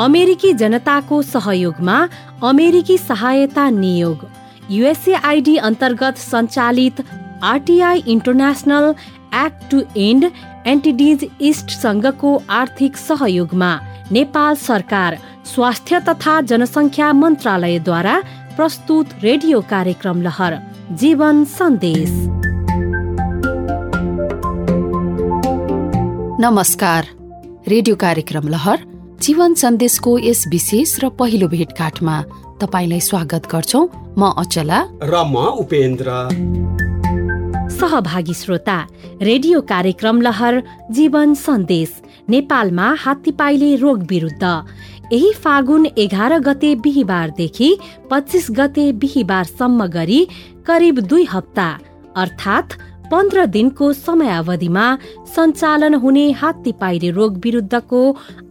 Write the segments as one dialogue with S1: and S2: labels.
S1: अमेरिकी जनताको सहयोगमा अमेरिकी सहायता नियोग युएसएआइडी अन्तर्गत सञ्चालित RTI International Act to End NTDs इस्टसँगको आर्थिक सहयोगमा नेपाल सरकार स्वास्थ्य तथा जनसङ्ख्या मन्त्रालयद्वारा प्रस्तुत रेडियो कार्यक्रम लहर जीवन सन्देश।
S2: नमस्कार रेडियो कार्यक्रम लहर जीवन सन्देशको यस विशेष र पहिलो भेटघाटमा तपाईँलाई स्वागत गर्छौ। म अचला।
S3: र म उपेन्द्र।
S1: सहभागी श्रोता रेडियो कार्यक्रम लहर जीवन सन्देश नेपालमा हात्तीपाइले रोग विरुद्ध। यही फागुन एघार गते बिहिबारदेखि पच्चिस गते बिहिबारसम्म गरी करिब दुई हप्ता अर्थात् पन्ध्र दिनको समयावधिमा सञ्चालन हुने हात्ती पाइरे रोग विरुद्धको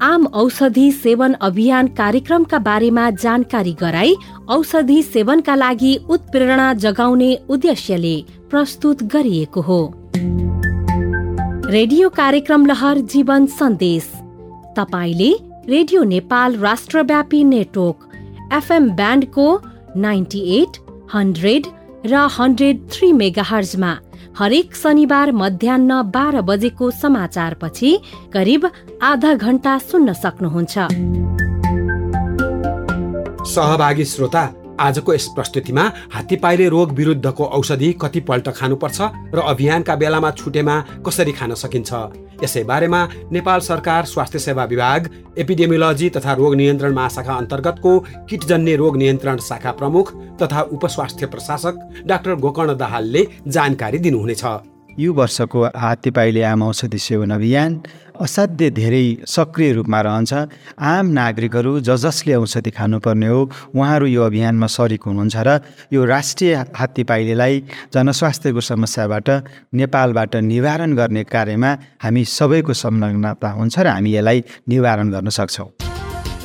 S1: आम औषधि सेवन अभियान कार्यक्रमका बारेमा जानकारी गराई औषधि सेवनका लागि उत्प्रेरणा जगाउने उद्देश्यले प्रस्तुत गरिएको हो। रेडियो कार्यक्रम लहर जीवन सन्देश। तपाईँले रेडियो नेपाल राष्ट्रव्यापी नेटवर्क एफएम ब्यान्डको नाइन्टी एट हन्ड्रेड र हन्ड्रेड थ्री मेगाहर्जमा हरेक शनिबार मध्याह बाह्र बजेको समाचारपछि करिब आधा घण्टा सुन्न सक्नुहुन्छ।
S3: सहभागी श्रोता आजको यस प्रस्तुतिमा हात्तीपाइले रोग विरुद्धको औषधि कतिपल्ट खानुपर्छ र अभियानका बेलामा छुटेमा कसरी खान सकिन्छ? यसै बारेमा नेपाल सरकार स्वास्थ्य सेवा विभाग एपिडेमियोलोजी तथा रोग नियन्त्रण महाशाखा अन्तर्गतको किटजन्य रोग नियन्त्रण शाखा प्रमुख तथा उपस्वास्थ्य प्रशासक डाक्टर गोकर्ण दाहालले जानकारी दिनुहुनेछ।
S4: यो वर्षको हात्तीपाइले आम औषधि सेवन अभियान असाध्य धेरै सक्रिय रूपमा रहन्छ। आम नागरिकहरू ज जसले औषधि खानुपर्ने हो उहाँहरू यो अभियानमा सरिक हुनुहुन्छ र यो राष्ट्रिय हात्तीपाइलेलाई जनस्वास्थ्यको समस्याबाट नेपालबाट निवारण गर्ने कार्यमा हामी सबैको संलग्नता हुन्छ र हामी यसलाई निवारण गर्न सक्छौँ।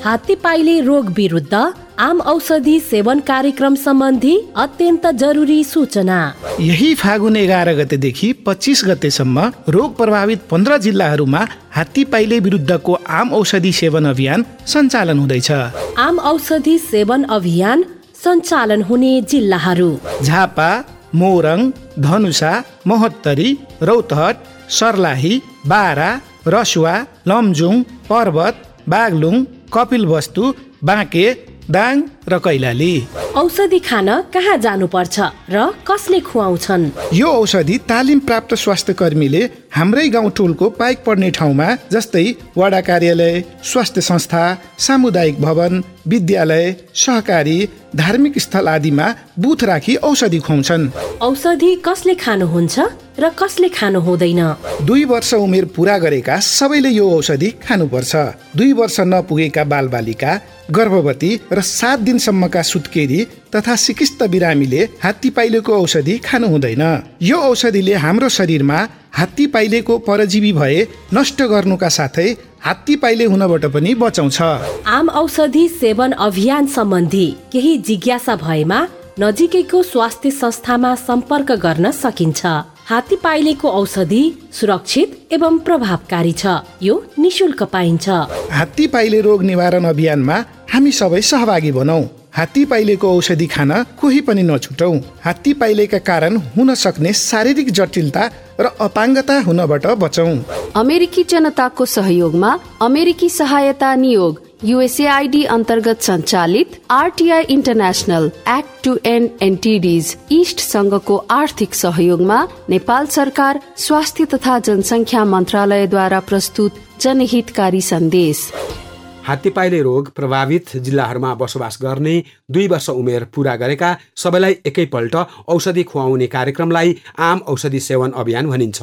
S1: हात्तीपाइले रोग विरुद्ध आम औषधि सेवन कार्यक्रम सम्बन्धी अत्यन्त जरुरी सूचना।
S5: यही फागुन एघार गतेदेखि पच्चिस गतेसम्म रोग प्रभावित पन्ध्र जिल्लाहरूमा हात्ती पाइले विरुद्धको आम औषधि सेवन अभियान सञ्चालन हुँदैछ।
S1: आम औषधि सेवन अभियान सञ्चालन हुने जिल्लाहरू।
S5: झापा मोरङ धनुषा महोत्तरी रौतहट सर्लाही बारा रसुवा लमजुङ पर्वत बागलुङ कपिलवस्तु बाँके दाङ र कैलाली।
S1: औषधि खान कहाँ जानुपर्छ र कसले खुवाउँछन्?
S5: यो औषधि तालिम प्राप्त स्वास्थ्य कर्मीले हाम्रै गाउँ टोलको पाइक पर्ने ठाउँमा जस्तै वडा कार्यालय स्वास्थ्य संस्था सामुदायिक भवन विद्यालय सहकारी धार्मिक स्थल आदिमा बुथ राखी औषधि खुवाउँछन्।
S1: औषधि कसले खानुहुन्छ र कसले खानु हुँदैन?
S5: दुई वर्ष उमेर पुरा गरेका सबैले यो औषधि खानुपर्छ। दुई वर्ष नपुगेका बालबालिका गर्भवती र सात दिनसम्मका सुत्केरी तथा सिकिस्त बिरामीले हात्ती पाइलेको औषधि खानु हुँदैन। यो औषधिले हाम्रो शरीरमा हात्ती पाइलेको परजीवी भए नष्ट गर्नुका साथै हात्ती पाइले हुनबाट पनि बचाउँछ।
S1: आम औषधि सेवन अभियान सम्बन्धी केही जिज्ञासा भएमा नजिकैको स्वास्थ्य संस्थामा सम्पर्क गर्न सकिन्छ। हात्ती पाइलेको औषधि सुरक्षित एवं प्रभावकारी छ। यो निशुल्क पाइन्छ।
S5: हात्ती पाइले रोग निवारण अभियानमा हामी सबै सहभागी बनौ। हात्ती पाइलेको औषधि खान कोही पनि नछुटौ। हात्ती पाइलेका कारण हुन सक्ने शारीरिक जटिलता र अपाङ्गता हुनबाट बचौ।
S2: अमेरिकी जनताको सहयोगमा अमेरिकी सहायता नियोग युएसएआइडी अन्तर्गत सञ्चालित RTI International Act to End NTDs East संघको आर्थिक सहयोगमा नेपाल सरकार स्वास्थ्य तथा जनसङ्ख्या मन्त्रालयद्वारा प्रस्तुत जनहितकारी सन्देश।
S3: हात्तीपाइले रोग प्रभावित जिल्लाहरूमा बसोबास गर्ने दुई वर्ष उमेर पुरा गरेका सबैलाई एकैपल्ट औषधि खुवाउने कार्यक्रमलाई आम औषधि सेवन अभियान भनिन्छ।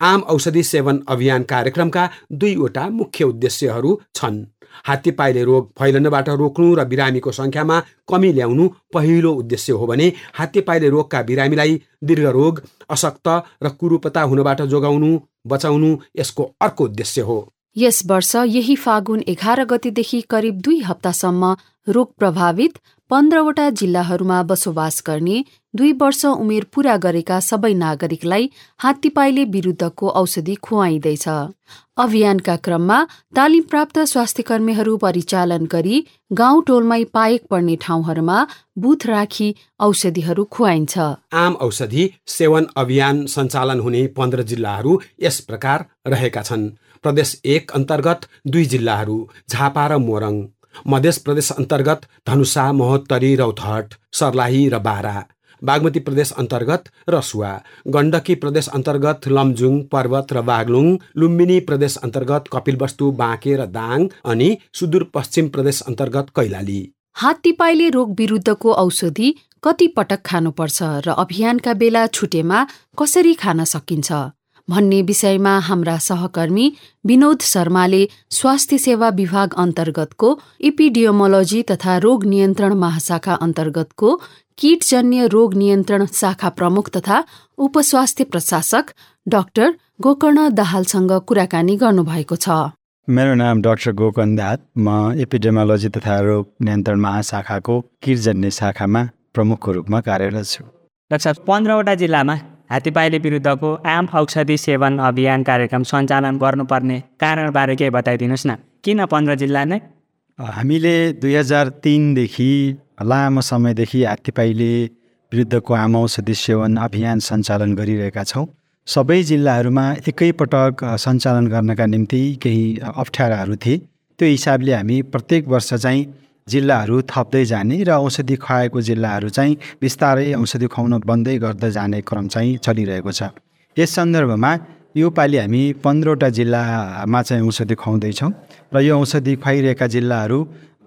S3: आम औषधि सेवन अभियान कार्यक्रमका दुईवटा मुख्य उद्देश्यहरू छन्। हात्तीपाइले रोग फैलनबाट रोक्नु र बिरामीको सङ्ख्यामा कमी ल्याउनु पहिलो उद्देश्य हो भने हात्तीपाइले रोगका बिरामीलाई दीर्घ रोग अशक्त र कुरूपता हुनबाट जोगाउनु बचाउनु यसको अर्को उद्देश्य हो।
S2: यस वर्ष यही फागुन एघार गतिदेखि करिब दुई हप्तासम्म रोग प्रभावित पन्ध्रवटा जिल्लाहरूमा बसोबास गर्ने दुई वर्ष उमेर पूरा गरेका सबै नागरिकलाई हात्तीपाइले विरुद्धको औषधि खुवाइँदैछ। अभियानका क्रममा तालिम प्राप्त स्वास्थ्य कर्मीहरू परिचालन गरी गाउँ टोलमै पाएक पर्ने ठाउँहरूमा बुथ राखी औषधिहरू खुवाइन्छ।
S3: आम औषधि सेवन अभियान सञ्चालन हुने पन्ध्र जिल्लाहरू यस प्रकार रहेका छन्। प्रदेश एक अन्तर्गत दुई जिल्लाहरू झापा र मोरङ। मध्य प्रदेश अन्तर्गत धनुषा महोत्तरी रौतहट सर्लाही र बारा। बागमती प्रदेश अन्तर्गत रसुवा। गण्डकी प्रदेश अन्तर्गत लमजुङ पर्वत र बागलुङ। लुम्बिनी प्रदेश अन्तर्गत कपिलवस्तु बाँके र दाङ अनि सुदूरपश्चिम प्रदेश अन्तर्गत कैलाली।
S2: हात्तीपाइले रोग विरुद्धको औषधि कति पटक खानुपर्छ र अभियानका बेला छुटेमा कसरी खान सकिन्छ? भन्ने विषयमा हाम्रा सहकर्मी विनोद शर्माले स्वास्थ्य सेवा विभाग अन्तर्गतको इपिडियोमोलोजी तथा रोग नियन्त्रण महाशाखा अन्तर्गतको कीटजन्य रोग नियन्त्रण शाखा प्रमुख तथा उपस्वास्थ्य प्रशासक डाक्टर गोकर्ण दाहालसँग कुराकानी गर्नुभएको छ।
S4: मेरो नाम डाक्टर गोकर्ण दाहाल। म एपिडेमोलोजी तथा रोग नियन्त्रण महाशाखाको किटजन्य शाखामा प्रमुखको रूपमा कार्यरत छु।
S6: डाक्टर साहब पन्ध्रवटा जिल्लामा हात्तीपाइले विरुद्धको आम औषधि सेवन अभियान कार्यक्रम सञ्चालन गर्नुपर्ने कारणबारे केही बताइदिनुहोस् न। किन पन्ध्र जिल्ला नै?
S4: हामीले दुई हजार तिनदेखि लामो समयदेखि हात्तीपाइले विरुद्धको आम औषधि सेवन अभियान सञ्चालन गरिरहेका छौँ। सबै जिल्लाहरूमा एकैपटक सञ्चालन गर्नका निम्ति केही अप्ठ्याराहरू थिए। त्यो हिसाबले हामी प्रत्येक वर्ष चाहिँ जिल्लाहरू थप्दै जाने र औषधि खुवाएको जिल्लाहरू चाहिँ बिस्तारै औषधि खुवाउन बन्दै गर्दै जाने क्रम चाहिँ चलिरहेको छ। यस सन्दर्भमा यो पालि हामी पन्ध्रवटा जिल्लामा चाहिँ औषधि खुवाउँदैछौँ र यो औषधि खुवाइरहेका जिल्लाहरू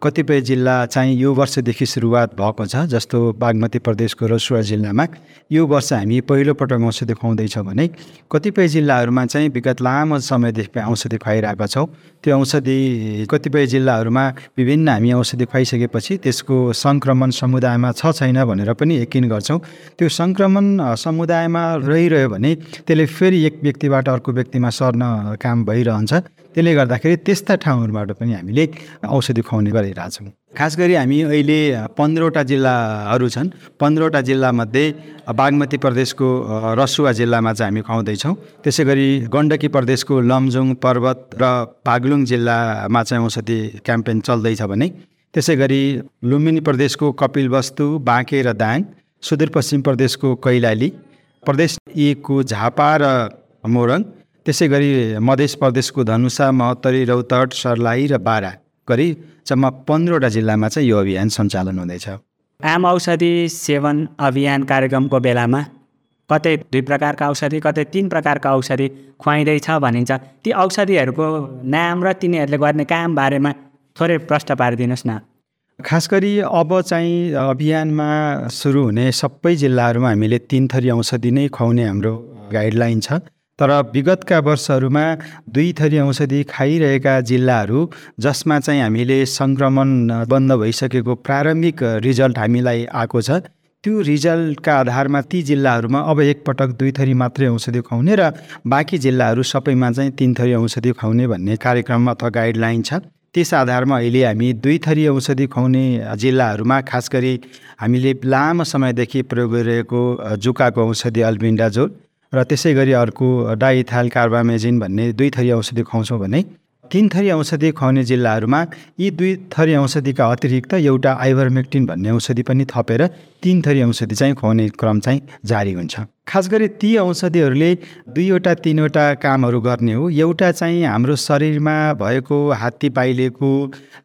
S4: कतिपय जिल्ला चाहिँ यो वर्षदेखि सुरुवात भएको छ जस्तो बागमती प्रदेशको रसुवा जिल्लामा। यो वर्ष हामी पहिलोपटक औषधि खुवाउँदैछौँ भने कतिपय जिल्लाहरूमा चाहिँ विगत लामो समयदेखि औषधि खुवाइरहेका छौँ। त्यो औषधि कतिपय जिल्लाहरूमा विभिन्न हामी औषधि खुवाइसकेपछि त्यसको सङ्क्रमण समुदायमा छ छैन भनेर पनि यकिन गर्छौँ। त्यो सङ्क्रमण समुदायमा रहिरह्यो भने त्यसले फेरि एक व्यक्तिबाट अर्को व्यक्तिमा सर्न काम भइरहन्छ। त्यसले गर्दाखेरि त्यस्ता ठाउँहरूबाट पनि हामीले औषधि खुवाउने गरिरहेछौँ। खास गरी हामी अहिले पन्ध्रवटा जिल्लाहरू छन्। पन्ध्रवटा जिल्लामध्ये बागमती प्रदेशको रसुवा जिल्लामा चाहिँ हामी खुवाउँदैछौँ त्यसै गरी गण्डकी प्रदेशको लमजुङ पर्वत र बागलुङ जिल्लामा चाहिँ औषधि क्याम्पेन चल्दैछ भने। त्यसै गरी लुम्बिनी प्रदेशको कपिलवस्तु बाँके र दाङ सुदूरपश्चिम प्रदेशको कैलाली प्रदेश एकको झापा र मोरङ त्यसै गरी मध्य प्रदेशको धनुषा महोत्तरी रौतहट सर्लाही र बारा। गरी जम्मा पन्ध्रवटा जिल्लामा चाहिँ यो अभियान सञ्चालन हुँदैछ।
S6: आम औषधि सेवन अभियान कार्यक्रमको बेलामा कतै दुई प्रकारका औषधि कतै तिन प्रकारका औषधि खुवाइँदैछ भनिन्छ। ती औषधिहरूको नाम र तिनीहरूले गर्ने काम बारेमा थोरै प्रश्न पारिदिनुहोस् न।
S4: खास गरी अब चाहिँ अभियानमा सुरु हुने सबै जिल्लाहरूमा हामीले तिन थरी औषधि नै खुवाउने हाम्रो गाइडलाइन छ। तर विगतका वर्षहरूमा दुई थरी औषधि खाइरहेका जिल्लाहरू जसमा चाहिँ हामीले सङ्क्रमण बन्द भइसकेको प्रारम्भिक रिजल्ट हामीलाई आएको छ। त्यो रिजल्टका आधारमा ती जिल्लाहरूमा अब एकपटक दुई थरी मात्रै औषधि खुवाउने र बाँकी जिल्लाहरू सबैमा चाहिँ तिन थरी औषधि खुवाउने भन्ने कार्यक्रम अथवा गाइडलाइन छ। त्यस आधारमा अहिले हामी दुई थरी औषधि खुवाउने जिल्लाहरूमा खास गरी हामीले लामो समयदेखि प्रयोग गरिरहेको जुकाको औषधि अल्बिन्डाजोल र त्यसै गरी अर्को डाइथाल कार्बामेजिन भन्ने दुई थरी औषधि खुवाउँछौँ भने तिन थरी औषधि खुवाउने जिल्लाहरूमा यी दुई थरी औषधिका अतिरिक्त एउटा आइभरमेक्टिन भन्ने औषधि पनि थपेर तिन थरी औषधि चाहिँ खुवाउने क्रम चाहिँ जारी हुन्छ। खास गरी ती औषधिहरूले दुईवटा तिनवटा कामहरू गर्ने हो। एउटा चाहिँ हाम्रो शरीरमा भएको हात्ती पाइलेको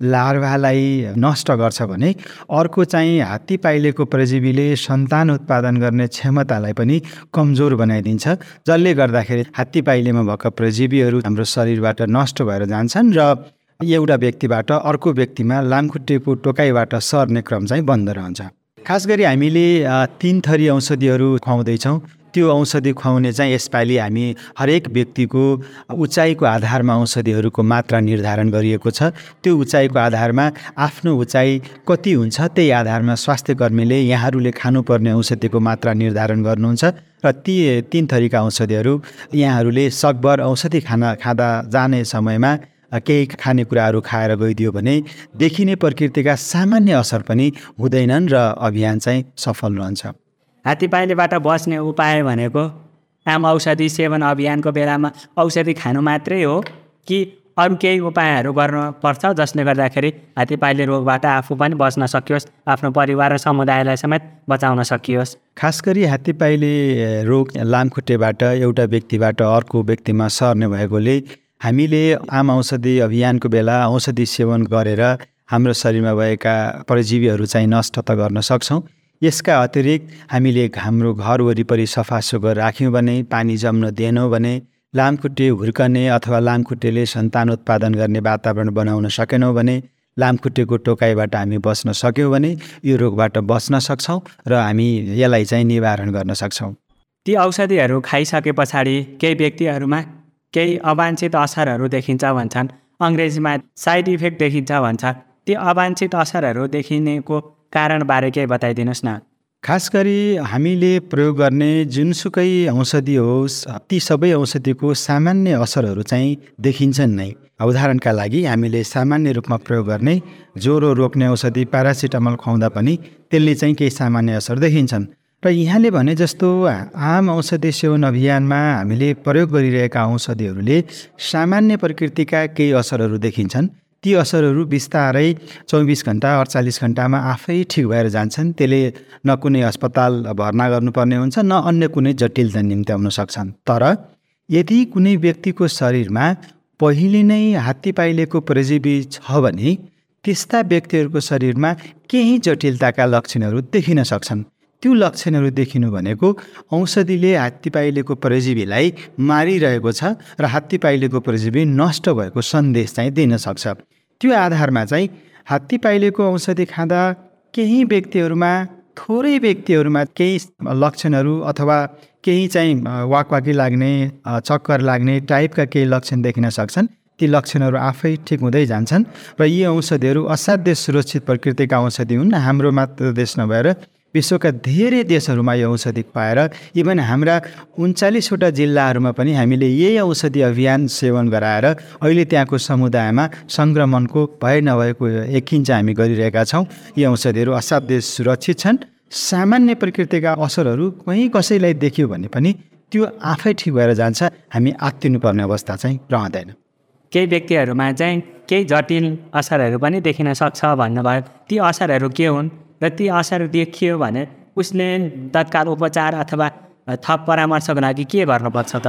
S4: लार्भालाई नष्ट गर्छ भने अर्को चाहिँ हात्ती पाइलेको प्रजीवीले सन्तान उत्पादन गर्ने क्षमतालाई पनि कमजोर बनाइदिन्छ जसले गर्दाखेरि हात्ती पाइलेमा भएका प्रजीवीहरू हाम्रो शरीरबाट नष्ट भएर जान्छन् र एउटा व्यक्तिबाट अर्को व्यक्तिमा लामखुट्टेको टोकाइबाट सर्ने क्रम चाहिँ बन्द रहन्छ। खास गरी हामीले तिन थरी औषधिहरू खुवाउँदैछौँ। त्यो औषधि खुवाउने चाहिँ यसपालि हामी हरेक व्यक्तिको उचाइको आधारमा औषधिहरूको मात्रा निर्धारण गरिएको छ। त्यो उचाइको आधारमा आफ्नो उचाइ कति हुन्छ त्यही आधारमा स्वास्थ्य कर्मीले यहाँहरूले खानुपर्ने औषधिको मात्रा निर्धारण गर्नुहुन्छ र ती तिन थरीका औषधिहरू यहाँहरूले सकभर औषधि खाना खाँदा जाने समयमा केही खानेकुराहरू खाएर गइदियो भने देखिने प्रकृतिका सामान्य असर पनि हुँदैनन् र अभियान चाहिँ सफल रहन्छ।
S6: हात्तीपाइलेबाट बस्ने उपाय भनेको आम औषधि सेवन अभियानको बेलामा औषधि खानु मात्रै हो कि अरू केही उपायहरू गर्नुपर्छ जसले गर्दाखेरि हात्तीपाइले रोगबाट आफू पनि बच्न सकियोस् आफ्नो परिवार र समुदायलाई समेत बचाउन सकियोस्।
S4: खास गरी हात्तीपाइले रोग लामखुट्टेबाट एउटा व्यक्तिबाट अर्को व्यक्तिमा सर्ने भएकोले हामीले आम औषधि अभियानको बेला औषधि सेवन गरेर हाम्रो शरीरमा भएका परजीवीहरू चाहिँ नष्ट त गर्न सक्छौँ। यसका अतिरिक्त हामीले हाम्रो घर वरिपरि सफासुग्घर राख्यौँ भने पानी जम्न दिएनौँ भने लामखुट्टे हुर्कने अथवा लामखुट्टेले सन्तान उत्पादन गर्ने वातावरण बनाउन सकेनौँ भने लामखुट्टेको टोकाइबाट हामी बस्न सक्यौँ भने यो रोगबाट बच्न सक्छौँ र हामी यसलाई चाहिँ निवारण गर्न सक्छौँ।
S6: ती औषधिहरू खाइसके पछाडि केही व्यक्तिहरूमा केही अवाञ्छित असरहरू देखिन्छ भन्छन्। अङ्ग्रेजीमा साइड इफेक्ट देखिन्छ भन्छ ती अवाञ्छित असरहरू देखिनेको कारणबारे केही बताइदिनुहोस् न।
S4: खास गरी हामीले प्रयोग गर्ने जुनसुकै औषधि होस् ती सबै औषधिको सामान्य असरहरू चाहिँ देखिन्छन् नै। उदाहरणका लागि हामीले सामान्य रूपमा प्रयोग गर्ने ज्वरो रोक्ने औषधि प्यारासिटामल खुवाउँदा पनि त्यसले चाहिँ केही सामान्य असर देखिन्छन्। र यहाँले भने जस्तो आम औषधि सेवन अभियानमा हामीले प्रयोग गरिरहेका औषधिहरूले सामान्य प्रकृतिका केही असरहरू देखिन्छन्। ती असरहरू बिस्तारै चौबिस घन्टा अडचालिस घन्टामा आफै ठिक भएर जान्छन्। त्यसले न कुनै अस्पताल भर्ना गर्नुपर्ने हुन्छ न अन्य कुनै जटिलता निम्त्याउन सक्छन्। तर यदि कुनै व्यक्तिको शरीरमा पहिले नै हात्ती पाइलेको परजीवी छ भने त्यस्ता व्यक्तिहरूको शरीरमा केही जटिलताका लक्षणहरू देखिन सक्छन्। त्यो लक्षणहरू देखिनु भनेको औषधिले हात्तीपाइलेको परजीवीलाई मारिरहेको छ र हात्तीपाइलेको परजीवी नष्ट भएको सन्देश चाहिँ दिन सक्छ। त्यो आधारमा चाहिँ हात्तीपाइलेको औषधि खाँदा केही व्यक्तिहरूमा थोरै व्यक्तिहरूमा केही लक्षणहरू अथवा केही चाहिँ वाकवाकी लाग्ने चक्कर लाग्ने टाइपका केही लक्षण देखिन सक्छन्। ती लक्षणहरू आफै ठिक हुँदै जान्छन् र यी औषधिहरू असाध्य सुरक्षित प्रकृतिका औषधि हुन्। हाम्रो मात्र देश नभएर विश्वका धेरै देशहरूमा यो औषधि पाएर इभन हाम्रा उन्चालिसवटा जिल्लाहरूमा पनि हामीले यही औषधि अभियान सेवन गराएर अहिले त्यहाँको समुदायमा सङ्क्रमणको भए नभएको चाहिँ हामी गरिरहेका छौँ। यी औषधिहरू असाध्य सुरक्षित छन्। सामान्य प्रकृतिका असरहरू कहीँ कसैलाई देखियो भने पनि त्यो आफै ठिक भएर जान्छ। हामी आत्तिनुपर्ने अवस्था चाहिँ रहँदैन।
S6: केही व्यक्तिहरूमा चाहिँ केही जटिल असरहरू पनि देखिन सक्छ भन्नुभयो। ती असरहरू के हुन्? र ती असर देखियो भने उसले तत्काल उपचार अथवा थप परामर्शको लागि के गर्नुपर्छ त?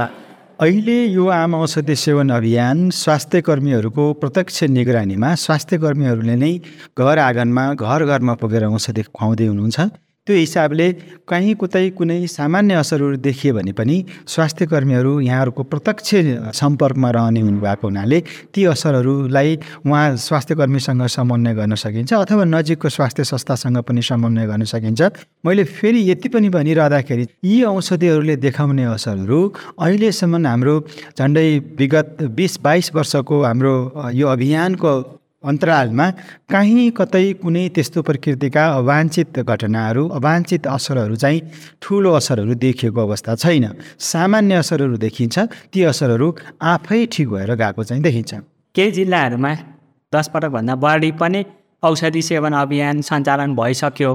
S4: अहिले यो आम औषधि सेवन अभियान स्वास्थ्य कर्मीहरूको प्रत्यक्ष निगरानीमा स्वास्थ्य कर्मीहरूले नै घर आँगनमा घर घरमा पुगेर औषधि खुवाउँदै हुनुहुन्छ। त्यो हिसाबले कहीँ कतै कुनै सामान्य असरहरू देखियो भने पनि स्वास्थ्य कर्मीहरू यहाँहरूको प्रत्यक्ष सम्पर्कमा रहने हुनुभएको हुनाले ती असरहरूलाई उहाँ स्वास्थ्य कर्मीसँग समन्वय गर्न सकिन्छ अथवा नजिकको स्वास्थ्य संस्थासँग पनि समन्वय गर्न सकिन्छ। मैले फेरि यति पनि भनिरहँदाखेरि यी औषधिहरूले देखाउने असरहरू अहिलेसम्म हाम्रो झन्डै विगत बिस बाइस वर्षको हाम्रो यो अभियानको अन्तरालमा काहीँ कतै कुनै त्यस्तो प्रकृतिका अवाञ्छित घटनाहरू अवाञ्छित असरहरू चाहिँ ठुलो असरहरू देखिएको अवस्था छैन। सामान्य असरहरू देखिन्छ ती असरहरू आफै ठिक भएर गएको चाहिँ देखिन्छ।
S6: केही जिल्लाहरूमा दस पटकभन्दा बढी पनि औषधि सेवन अभियान सञ्चालन भइसक्यो।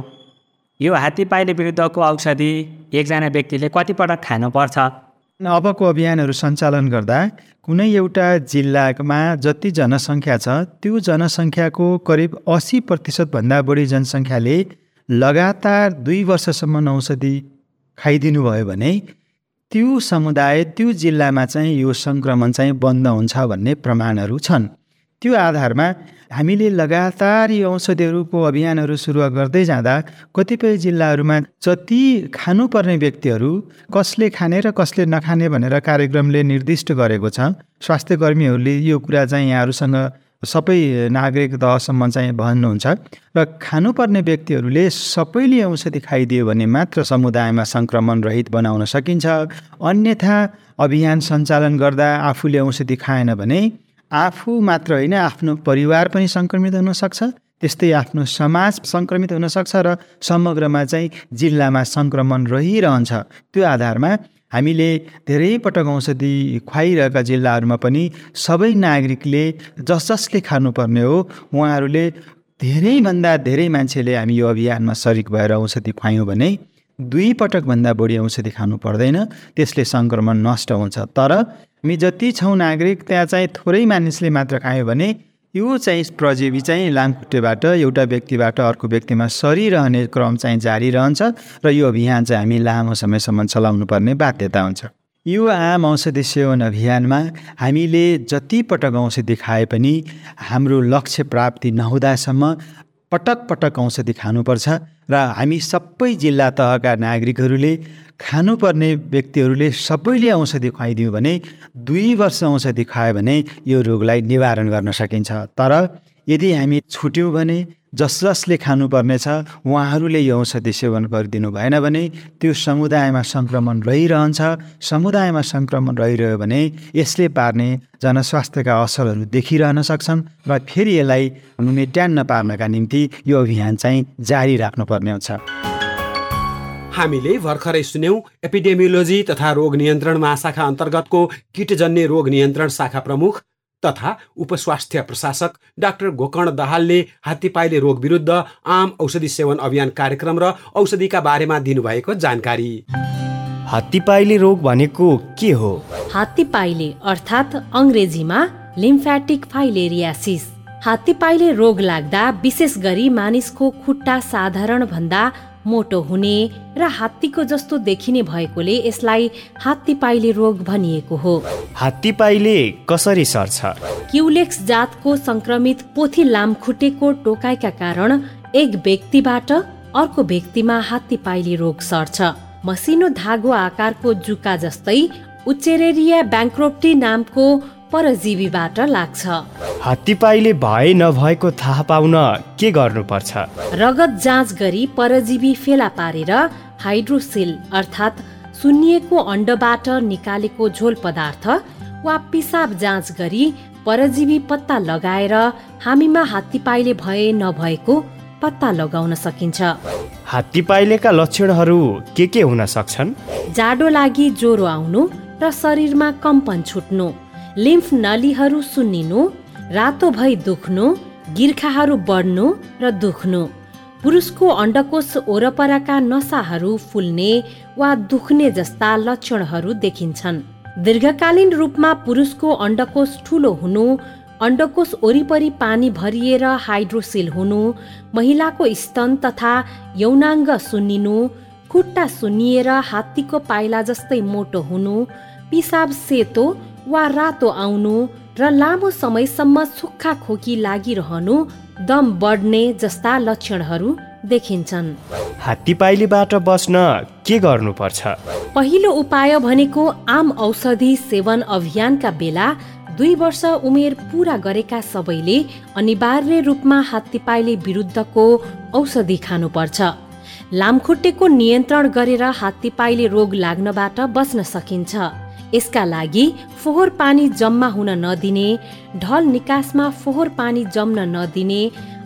S6: यो हात्तीपाइले विरुद्धको औषधि एकजना व्यक्तिले कतिपटक खानुपर्छ।
S4: अबको अभियानहरू सञ्चालन गर्दा कुनै एउटा जिल्लामा जति जनसङ्ख्या छ त्यो जनसङ्ख्याको करिब असी प्रतिशतभन्दा बढी जनसङ्ख्याले लगातार दुई वर्षसम्म औषधि खाइदिनु भयो भने त्यो समुदाय त्यो जिल्लामा चाहिँ यो सङ्क्रमण चाहिँ बन्द हुन्छ भन्ने प्रमाणहरू छन्। त्यो आधारमा हामीले लगातार यो औषधिहरूको अभियानहरू सुरु गर्दै जाँदा कतिपय जिल्लाहरूमा जति खानुपर्ने व्यक्तिहरू कसले खाने र कसले नखाने भनेर कार्यक्रमले निर्दिष्ट गरेको छ। स्वास्थ्य कर्मीहरूले यो कुरा चाहिँ यहाँहरूसँग सबै नागरिक तहसम्म चाहिँ भन्नुहुन्छ र खानुपर्ने व्यक्तिहरूले सबैले औषधि खाइदियो भने मात्र समुदायमा सङ्क्रमण रहित बनाउन सकिन्छ। अन्यथा अभियान सञ्चालन गर्दा आफूले औषधि खाएन भने आफू मात्र होइन आफ्नो परिवार पनि सङ्क्रमित हुनसक्छ त्यस्तै आफ्नो समाज सङ्क्रमित हुनसक्छ र समग्रमा चाहिँ जिल्लामा सङ्क्रमण रहिरहन्छ। त्यो आधारमा हामीले धेरै पटक औषधि खुवाइरहेका जिल्लाहरूमा पनि सबै नागरिकले जस जसले खानुपर्ने हो उहाँहरूले धेरैभन्दा धेरै मान्छेले हामी यो अभियानमा सरिक भएर औषधि खुवायौँ भने दुई पटकभन्दा बढी औषधि खानु पर्दैन त्यसले सङ्क्रमण नष्ट हुन्छ। तर हामी जति छौँ नागरिक त्यहाँ चाहिँ थोरै मानिसले मात्र खायो भने यो चाहिँ प्रजीवी चाहिँ लामखुट्टेबाट एउटा व्यक्तिबाट अर्को व्यक्तिमा सरिरहने क्रम चाहिँ जारी रहन्छ र यो अभियान चाहिँ हामी लामो समयसम्म चलाउनु पर्ने बाध्यता हुन्छ। यो आम औषधि सेवन अभियानमा हामीले जति पटक औषधि खाए पनि हाम्रो लक्ष्य प्राप्ति नहुँदासम्म पटक पटक औषधि खानुपर्छ र हामी सबै जिल्ला तहका नागरिकहरूले खानुपर्ने व्यक्तिहरूले सबैले औषधि खुवाइदियो भने दुई वर्ष औषधि खुवायो भने यो रोगलाई निवारण गर्न सकिन्छ। तर यदि हामी छुट्यौँ भने जस जसले खानुपर्नेछ उहाँहरूले यो औषधि सेवन गरिदिनु भएन भने त्यो समुदायमा सङ्क्रमण रहिरहन्छ। समुदायमा सङ्क्रमण रहिरह्यो भने यसले पार्ने जनस्वास्थ्यका असरहरू देखिरहन सक्छन् र फेरि यसलाई मेट्यान्न पार्नका निम्ति यो अभियान चाहिँ जारी राख्नुपर्ने हुन्छ।
S3: हामीले भर्खरै सुन्यौं एपिडेमियोलोजी तथा रोग नियन्त्रण महाशाखा अन्तर्गतको किटजन्य रोग नियन्त्रण शाखा प्रमुख तथा उपस्वास्थ्य प्रशासक डाक्टर गोकर्ण दाहालले हात्तीपाइले रोग विरुद्ध आम औषधि सेवन अभियान कार्यक्रम र औषधिका बारेमा दिनुभएको जानकारी।
S7: हात्तीपाइले रोग भनेको के हो?
S1: हात्तीपाइले अर्थात् अङ्ग्रेजीमा लिम्फेटिक फाइलेरियासिस। हात्तीपाइले रोग लाग्दा विशेष गरी मानिसको खुट्टा साधारण भन्दा मोटो हुने र हात्तीको जस्तो देखिने भएकोले यसलाई हात्तीपाइले रोग भनिएको हो।
S7: हात्तीपाइले कसरी सर्छ?
S1: क्युलेक्स जातको संक्रमित पोथी लामखुट्टेको टोकाइका कारण एक व्यक्तिबाट अर्को व्यक्तिमा हात्तीपाइले रोग सर्छ। मसिनो धागो आकारको जुका जस्तै उचेरेरिया ब्याङ्क्रोप्टी नामको परजीवीबाट लाग्छ।
S7: हात्तीपाइले भए नभएको थाहा पाउन के गर्नुपर्छ?
S1: रगत जाँच गरी परजीवी फेला पारेर हाइड्रोसिल अर्थात् सुन्निएको अण्डबाट निकालेको झोल पदार्थ वा पिसाब जाँच गरी परजीवी पत्ता लगाएर हामीमा हात्तीपाइले भए नभएको पत्ता लगाउन सकिन्छ।
S7: हात्तीपाइलेका लक्षणहरू के के हुन सक्छन्?
S1: जाडो लागि ज्वरो आउनु र शरीरमा कम्पन छुट्नु। लिम्फ नलीहरू सुन्निनु रातो भई दुख्नु गिर्खाहरू बढ्नु र दुख्नु। पुरुषको अण्डकोश वरपरका नसाहरू फुल्ने वा दुख्ने जस्ता लक्षणहरू देखिन्छन्। दीर्घकालीन रूपमा पुरुषको अण्डकोश ठुलो हुनु अण्डकोश वरिपरि पानी भरिएर हाइड्रोसिल हुनु महिलाको स्तन तथा यौनाङ्ग सुन्निनु खुट्टा सुन्निएर हात्तीको पाइला जस्तै मोटो हुनु पिसाब सेतो वा रातो आउनु र लामो समयसम्म सुक्खा खोकी लागिरहनु दम बढ्ने जस्ता लक्षणहरू देखिन्छन्।
S7: हात्तीपाइलीबाट बस्न के गर्नुपर्छ?
S1: पहिलो उपाय भनेको आम औषधि सेवन अभियानका बेला दुई वर्ष उमेर पुरा गरेका सबैले अनिवार्य रूपमा हात्तीपाइले विरुद्धको औषधि खानुपर्छ। लामखुट्टेको नियन्त्रण गरेर हात्तीपाइले रोग लाग्नबाट बच्न सकिन्छ। यसका लागि फोहोर पानी जम्मा हुन नदिने ढल निकासमा फोहोर पानी जम्न नदिने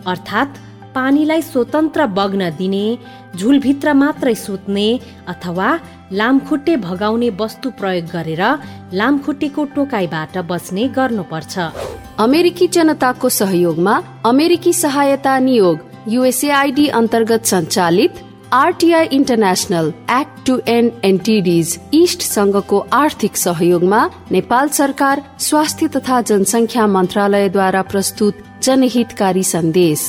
S1: अर्थात् पानीलाई स्वतन्त्र बग्न दिने झुलभित्र मात्रै सुत्ने अथवा लामखुट्टे भगाउने वस्तु प्रयोग गरेर लामखुट्टेको टोकाइबाट बच्ने गर्नुपर्छ।
S2: अमेरिकी जनताको सहयोगमा अमेरिकी सहायता नियोग युएसएआईडी अन्तर्गत सञ्चालित RTI International Act to End NTDs East संघको आर्थिक सहयोगमा नेपाल सरकार स्वास्थ्य तथा जनसङ्ख्या मन्त्रालयद्वारा प्रस्तुत जनहितकारी सन्देश।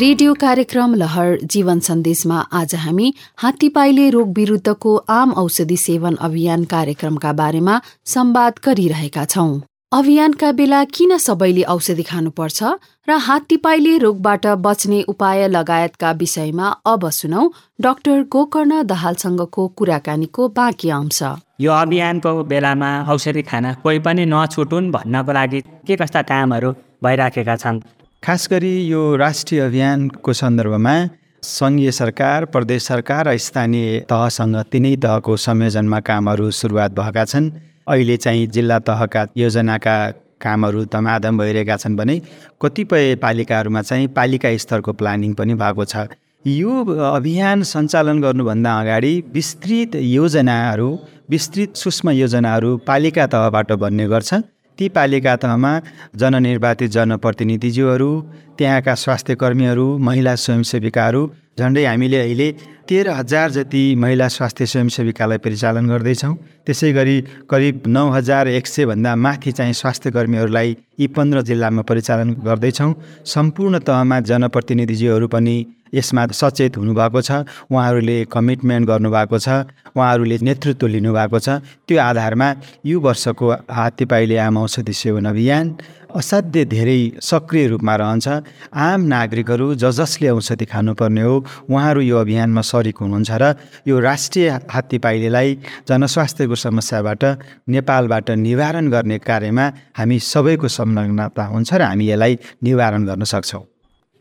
S2: रेडियो कार्यक्रम लहर जीवन सन्देशमा आज हामी हात्तीपाइले रोग विरुद्धको आम औषधि सेवन अभियान कार्यक्रमका बारेमा संवाद गरिरहेका छौं। अभियानका बेला किन सबैले औषधि खानुपर्छ? र हात्तीपाइले रोगबाट बच्ने उपाय लगायतका विषयमा अब सुनौ डाक्टर गोकर्ण दहालसँगको कुराकानीको बाँकी अंश।
S6: यो अभियानको बेलामा औषधि खाना कोही पनि नछुटुन् भन्नको लागि के कस्ता कामहरू भइराखेका छन्?
S4: खास गरी यो राष्ट्रिय अभियानको सन्दर्भमा सङ्घीय सरकार प्रदेश सरकार र स्थानीय तहसँग तिनै तहको संयोजनमा कामहरू सुरुवात भएका छन्। अहिले चाहिँ जिल्ला तहका योजनाका कामहरू धमाधम भइरहेका छन् भने कतिपय पालिकाहरूमा चाहिँ पालिका स्तरको प्लानिङ पनि भएको छ। यो अभियान सञ्चालन गर्नुभन्दा अगाडि विस्तृत योजनाहरू विस्तृत सूक्ष्म योजनाहरू पालिका तहबाट बन्ने गर्छ। ती पालिका तहमा जननिर्वाचित जनप्रतिनिधिज्यूहरू त्यहाँका स्वास्थ्य कर्मीहरू महिला स्वयंसेविकाहरू झन्डै हामीले अहिले तेह्र हजार जति महिला स्वास्थ्य स्वयंसेविकालाई परिचालन गर्दैछौँ। त्यसै गरी करिब नौ हजार एक सयभन्दा माथि चाहिँ स्वास्थ्य कर्मीहरूलाई यी पन्ध्र जिल्लामा परिचालन गर्दैछौँ। सम्पूर्ण तहमा जनप्रतिनिधिज्यूहरू पनि यसमा सचेत हुनुभएको छ उहाँहरूले कमिटमेन्ट गर्नुभएको छ उहाँहरूले नेतृत्व लिनुभएको छ। त्यो आधारमा यो वर्षको हात्तीपाइले आम औषधि सेवन अभियान असाध्य धेरै सक्रिय रूपमा रहन्छ। आम नागरिकहरू ज जसले औषधि खानुपर्ने हो उहाँहरू यो अभियानमा सरिक हुनुहुन्छ र यो राष्ट्रिय हात्तीपाइलेलाई जनस्वास्थ्यको समस्याबाट नेपालबाट निवारण गर्ने कार्यमा हामी सबैको संलग्नता हुन्छ र हामी यसलाई निवारण गर्न सक्छौँ।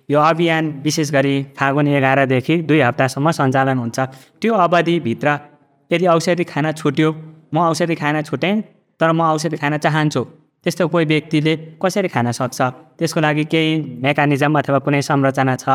S6: यो अभियान विशेष गरी फागुन एघारदेखि दुई हप्तासम्म सञ्चालन हुन्छ। त्यो अवधिभित्र यदि औषधि खान छुट्यो म औषधि खान छुटेँ तर म औषधि खान चाहन्छु त्यस्तो कोही व्यक्तिले कसरी खान सक्छ? त्यसको लागि केही मेकानिजम अथवा कुनै संरचना छ?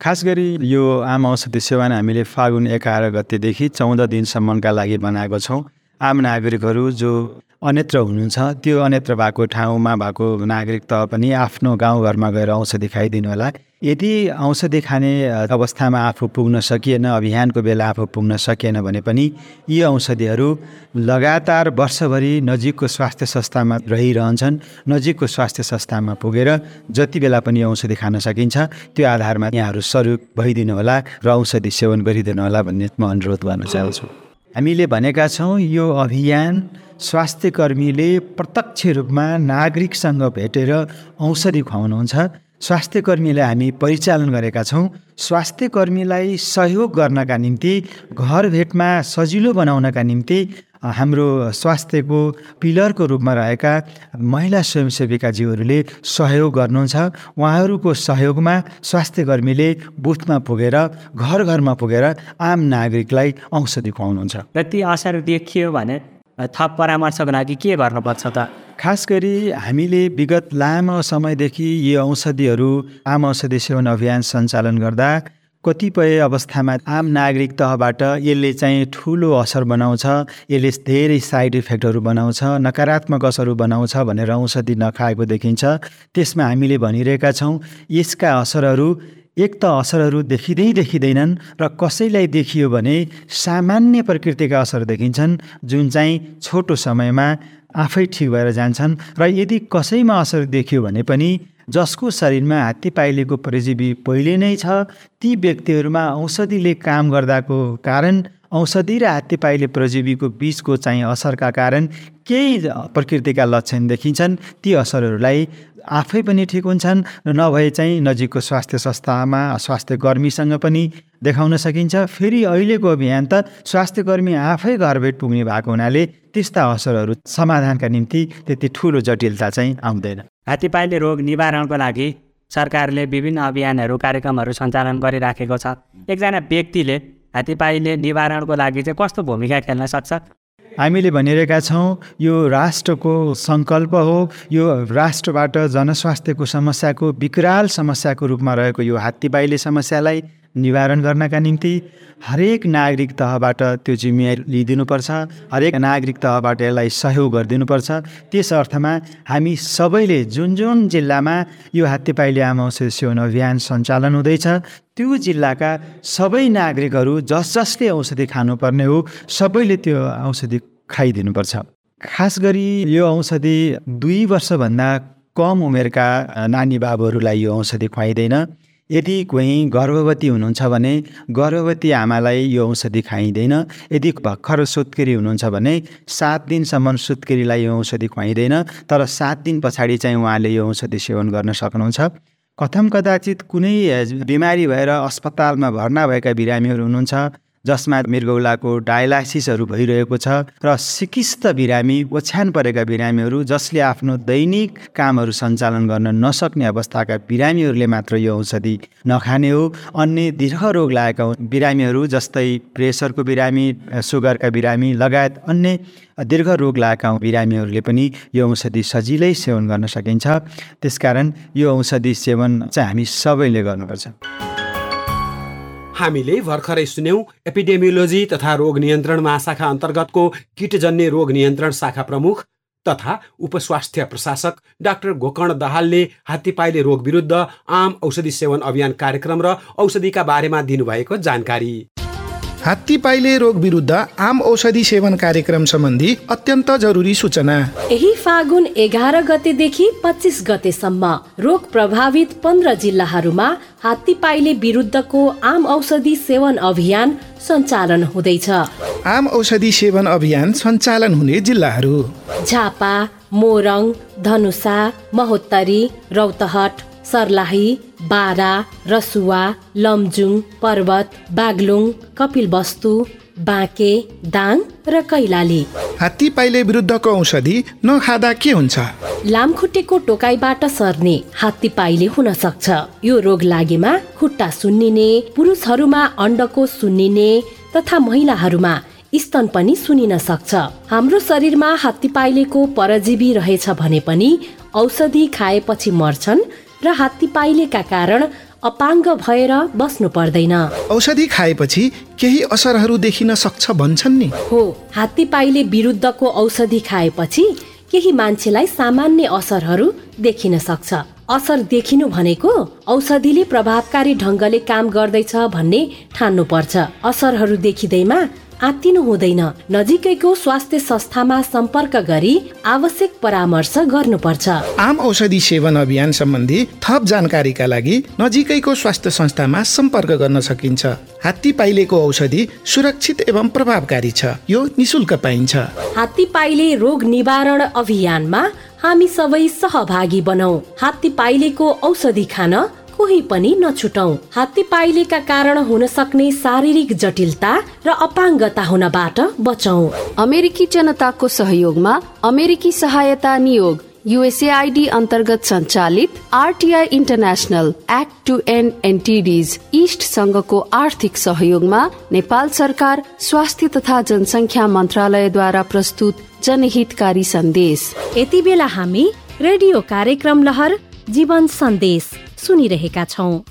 S4: खास गरी यो आम औषधि सेवन हामीले फागुन एघार गतेदेखि चौध दिनसम्मका लागि बनाएको छौँ। आम नागरिकहरू जो अन्यत्र हुनुहुन्छ त्यो अन्यत्र भएको ठाउँमा भएको नागरिक त पनि आफ्नो गाउँघरमा गएर औषधि खाइदिनु होला। यदि औषधि खाने अवस्थामा आफू पुग्न सकिएन अभियानको बेला आफू पुग्न सकिएन भने पनि यी औषधिहरू लगातार वर्षभरि नजिकको स्वास्थ्य संस्थामा रहिरहन्छन्। नजिकको स्वास्थ्य संस्थामा पुगेर जति बेला पनि औषधि खान सकिन्छ त्यो आधारमा यहाँहरू सरुक भइदिनु होला र औषधि सेवन गरिदिनु होला भन्ने म अनुरोध गर्न चाहन्छु। हामीले भनेका छौँ यो अभियान स्वास्थ्य कर्मीले प्रत्यक्ष रूपमा नागरिकसँग भेटेर औषधि खुवाउनुहुन्छ। स्वास्थ्य कर्मीलाई हामी परिचालन गरेका छौँ। स्वास्थ्य कर्मीलाई सहयोग गर्नका निम्ति घर भेटमा सजिलो बनाउनका निम्ति हाम्रो स्वास्थ्यको पिलरको रूपमा रहेका महिला स्वयंसेविकाज्यूहरूले सहयोग गर्नुहुन्छ। उहाँहरूको सहयोगमा स्वास्थ्य कर्मीले बुथमा पुगेर घर घरमा पुगेर आम नागरिकलाई औषधि खुवाउनुहुन्छ।
S6: र ती असर देखियो भने थप परामर्शको लागि के गर्नुपर्छ त?
S4: खास गरी हामीले विगत लामो समयदेखि यी औषधिहरू आम औषधि सेवन अभियान सञ्चालन गर्दा कतिपय अवस्थामा आम नागरिक तहबाट यसले चाहिँ ठुलो असर बनाउँछ यसले धेरै साइड इफेक्टहरू बनाउँछ नकारात्मक असरहरू बनाउँछ भनेर औषधि नखाएको देखिन्छ। त्यसमा हामीले भनिरहेका छौँ यसका असरहरू एक त असरहरू देखिँदै देखिँदैनन् र कसैलाई देखियो भने सामान्य प्रकृतिका असर देखिन्छन् जुन चाहिँ छोटो समयमा आफै ठिक भएर जान्छन्। र यदि कसैमा असर देखियो भने पनि जसको शरीरमा हात्ती पाइलेको परजीवी पहिले नै छ ती व्यक्तिहरूमा औषधिले काम गर्दाको कारण औषधि र हात्ती पाइले परजीवीको बिचको चाहिँ असरका कारण केही प्रकृतिका लक्षण देखिन्छन्। ती असरहरूलाई आफै पनि ठिक हुन्छन् र नभए चाहिँ नजिकको स्वास्थ्य संस्थामा स्वास्थ्य कर्मीसँग पनि देखाउन सकिन्छ। फेरि अहिलेको अभियान त स्वास्थ्य कर्मी आफै घरभेट पुग्ने भएको हुनाले त्यस्ता असरहरू समाधानका निम्ति त्यति ठुलो जटिलता चाहिँ आउँदैन।
S6: हात्तीपाइले रोग निवारणको लागि सरकारले विभिन्न अभियानहरू कार्यक्रमहरू सञ्चालन गरिराखेको छ। एकजना व्यक्तिले हात्तीपाइले निवारणको लागि चाहिँ कस्तो भूमिका खेल्न सक्छ?
S4: हामीले भनिरहेका छौँ यो राष्ट्रको सङ्कल्प हो। यो राष्ट्रबाट जनस्वास्थ्यको समस्याको विकराल समस्याको रूपमा रहेको यो हात्तीबाइले समस्यालाई निवारण गर्नका निम्ति हरेक नागरिक तहबाट त्यो जिम्मेवारी लिइदिनुपर्छ हरेक नागरिक तहबाट यसलाई सहयोग गरिदिनुपर्छ। त्यस अर्थमा हामी सबैले जुन जुन जिल्लामा यो हात्तीपाइले आमा औषधि सेवन अभियान सञ्चालन हुँदैछ त्यो जिल्लाका सबै नागरिकहरू जस जसले औषधि खानुपर्ने हो सबैले त्यो औषधि खाइदिनुपर्छ। खास गरी यो औषधि दुई वर्षभन्दा कम उमेरका नानी बाबुहरूलाई यो औषधि खुवाइँदैन। यदि कोही गर्भवती हुनुहुन्छ भने गर्भवती आमालाई यो औषधि खाइँदैन यदि भर्खर सुत्केरी हुनुहुन्छ भने सात दिनसम्म सुत्केरीलाई यो औषधि खुवाइँदैन तर सात दिन पछाडि चाहिँ उहाँले यो औषधि सेवन गर्न सक्नुहुन्छ। कथम कदाचित कुनै बिमारी भएर अस्पतालमा भर्ना भएका बिरामीहरू हुनुहुन्छ। जसमा मृगौलाको डायलासिसहरू भइरहेको छ र सिकिस्त बिरामी ओछ्यान परेका बिरामीहरू जसले आफ्नो दैनिक कामहरू सञ्चालन गर्न नसक्ने अवस्थाका बिरामीहरूले मात्र यो औषधि नखाने हो। अन्य दीर्घ रोग लागेका बिरामीहरू जस्तै प्रेसरको बिरामी सुगरका बिरामी लगायत अन्य दीर्घ रोग लागेका बिरामीहरूले पनि यो औषधि सजिलै सेवन गर्न सकिन्छ। त्यसकारण यो औषधि सेवन चाहिँ हामी सबैले गर्नुपर्छ।
S3: हामीले भर्खरै सुन्यौं एपिडेमियोलोजी तथा रोग नियन्त्रण महाशाखा अन्तर्गतको किटजन्य रोग नियन्त्रण शाखा प्रमुख तथा उपस्वास्थ्य प्रशासक डाक्टर गोकर्ण दाहालले हात्तीपाइले रोग विरुद्ध आम औषधि सेवन अभियान कार्यक्रम र औषधिका बारेमा दिनुभएको जानकारी।
S5: हात्ती पाइले रोग विरुद्ध आम औषधि सेवन कार्यक्रम सम्बन्धी अत्यन्त जरुरी सूचना।
S1: यही फागुन एघार गतेदेखि पच्चिस गतेसम्म रोग प्रभावित पन्ध्र जिल्लाहरूमा हात्ती पाइले विरुद्धको आम औषधि सेवन अभियान सञ्चालन हुँदैछ।
S5: आम औषधि सेवन अभियान सञ्चालन हुने जिल्लाहरू।
S1: झापा मोरङ धनुषा महोत्तरी रौतहट सर्लाही बारा रसुवा लमजुङ पर्वत बागलुङ कपिलवस्तु बाँके दाङ र कैलाली।
S5: हात्ती पाइले विरुद्धको औषधि नखाँदा के हुन्छ?
S1: लामखुट्टेको टोकाइबाट सर्ने हात्ती पाइले हुन सक्छ। यो रोग लागेमा खुट्टा सुन्निने पुरुषहरूमा अण्डको सुन्निने तथा महिलाहरूमा स्तन पनि सुनिन सक्छ। हाम्रो शरीरमा हात्ती पाइलेको परजीवी रहेछ भने पनि औषधि खाएपछि मर्छन् र हात्ती पाइलेका कारण अपाङ्ग भएर बस्नु पर्दैन।
S5: औषधि खाएपछि केही असरहरू देखिन सक्छ भन्छन् नि।
S1: हो हात्ती पाइले विरुद्धको औषधि खाएपछि केही मान्छेलाई सामान्य असरहरू देखिन सक्छ। असर देखिनु भनेको औषधिले प्रभावकारी ढङ्गले काम गर्दैछ भन्ने ठान्नु पर्छ असरहरू देखिँदैमा आत्तिनु हुँदैन। नजिकैको स्वास्थ्य संस्थामा सम्पर्क गरी आवश्यक परामर्श गर्नुपर्छ।
S5: आम औषधि सेवन अभियान सम्बन्धी थप जानकारीका लागि नजिकैको स्वास्थ्य संस्थामा सम्पर्क गर्न सकिन्छ। हात्ती पाइलेको औषधि सुरक्षित एवं प्रभावकारी छ। यो निशुल्क पाइन्छ।
S1: हात्ती पाइले रोग निवारण अभियानमा हामी सबै सहभागी बनौ। हात्ती पाइलेको औषधि खान कोही पनि नछुटौ। हात्ती पाइलेका कारण हुन सक्ने शारीरिक जटिलता र अपाङ्गता हुनबाट बचौ।
S2: अमेरिकी जनताको सहयोगमा अमेरिकी सहायता नियोग युएसएआईडी अन्तर्गत सञ्चालित RTI International Act to End NTDs East संघको आर्थिक सहयोगमा नेपाल सरकार स्वास्थ्य तथा जनसङ्ख्या मन्त्रालयद्वारा प्रस्तुत जनहितकारी सन्देश।
S1: यति बेला हामी रेडियो कार्यक्रम लहर जीवन सन्देश। सुनिरहेका छौँ।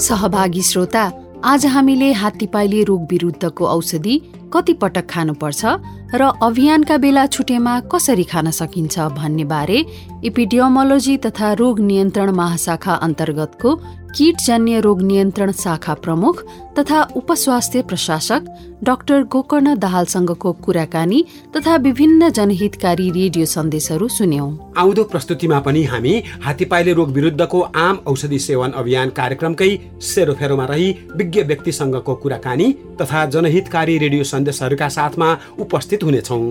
S2: सहभागी श्रोता आज हामीले हात्तीपाइले रोग विरुद्धको औषधि कति पटक खानुपर्छ र अभियानका बेला छुटेमा कसरी खान सकिन्छ भन्ने बारे इपिडियोमोलोजी तथा रोग नियन्त्रण महाशाखा अन्तर्गतको कीटजन्य रोग नियन्त्रण शाखा प्रमुख तथा उपस्वास्थ्य प्रशासक डाक्टर गोकर्ण दाहालसँगको कुराकानी तथा विभिन्न जनहितकारी रेडियो सन्देशहरू सुन्यौं।
S3: आउँदो प्रस्तुतिमा पनि हामी हात्तीपाइले रोग विरुद्धको आम औषधि सेवन अभियान कार्यक्रमकै सेरोफेरोमा रही विज्ञ व्यक्तिसँगको कुराकानी तथा जनहितकारी रेडियो सन्देशहरूका साथमा उपस्थित हुनेछौँ।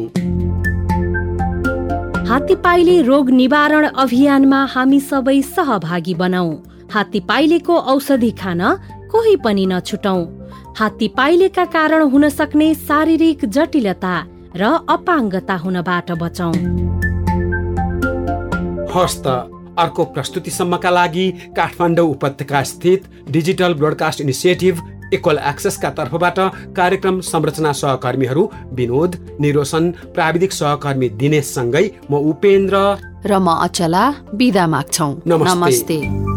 S1: हात्तीपाइले रोग निवारण अभियानमा हामी सबै सहभागी बनाऊ। हात्ती पाइलेको औषधि खान कोही पनि नछुटौ हात्ती पाइलेका कारण हुन सक्ने शारीरिक जटिलता र अपाङ्गता हुनबाट बचौ
S3: हस्त अर्को प्रस्तुतिसम्मका लागि काठमाडौँ उपत्यका स्थित डिजिटल ब्रोडकास्ट इनिसिएटिभ इक्वल एक्सेसका तर्फबाट कार्यक्रम संरचना सहकर्मीहरू विनोद निरोशन प्राविधिक सहकर्मी दिनेशसँगै म उपेन्द्र।
S2: र म अचला बिदा माग्छौ।
S3: नमस्ते।
S2: नमस्ते।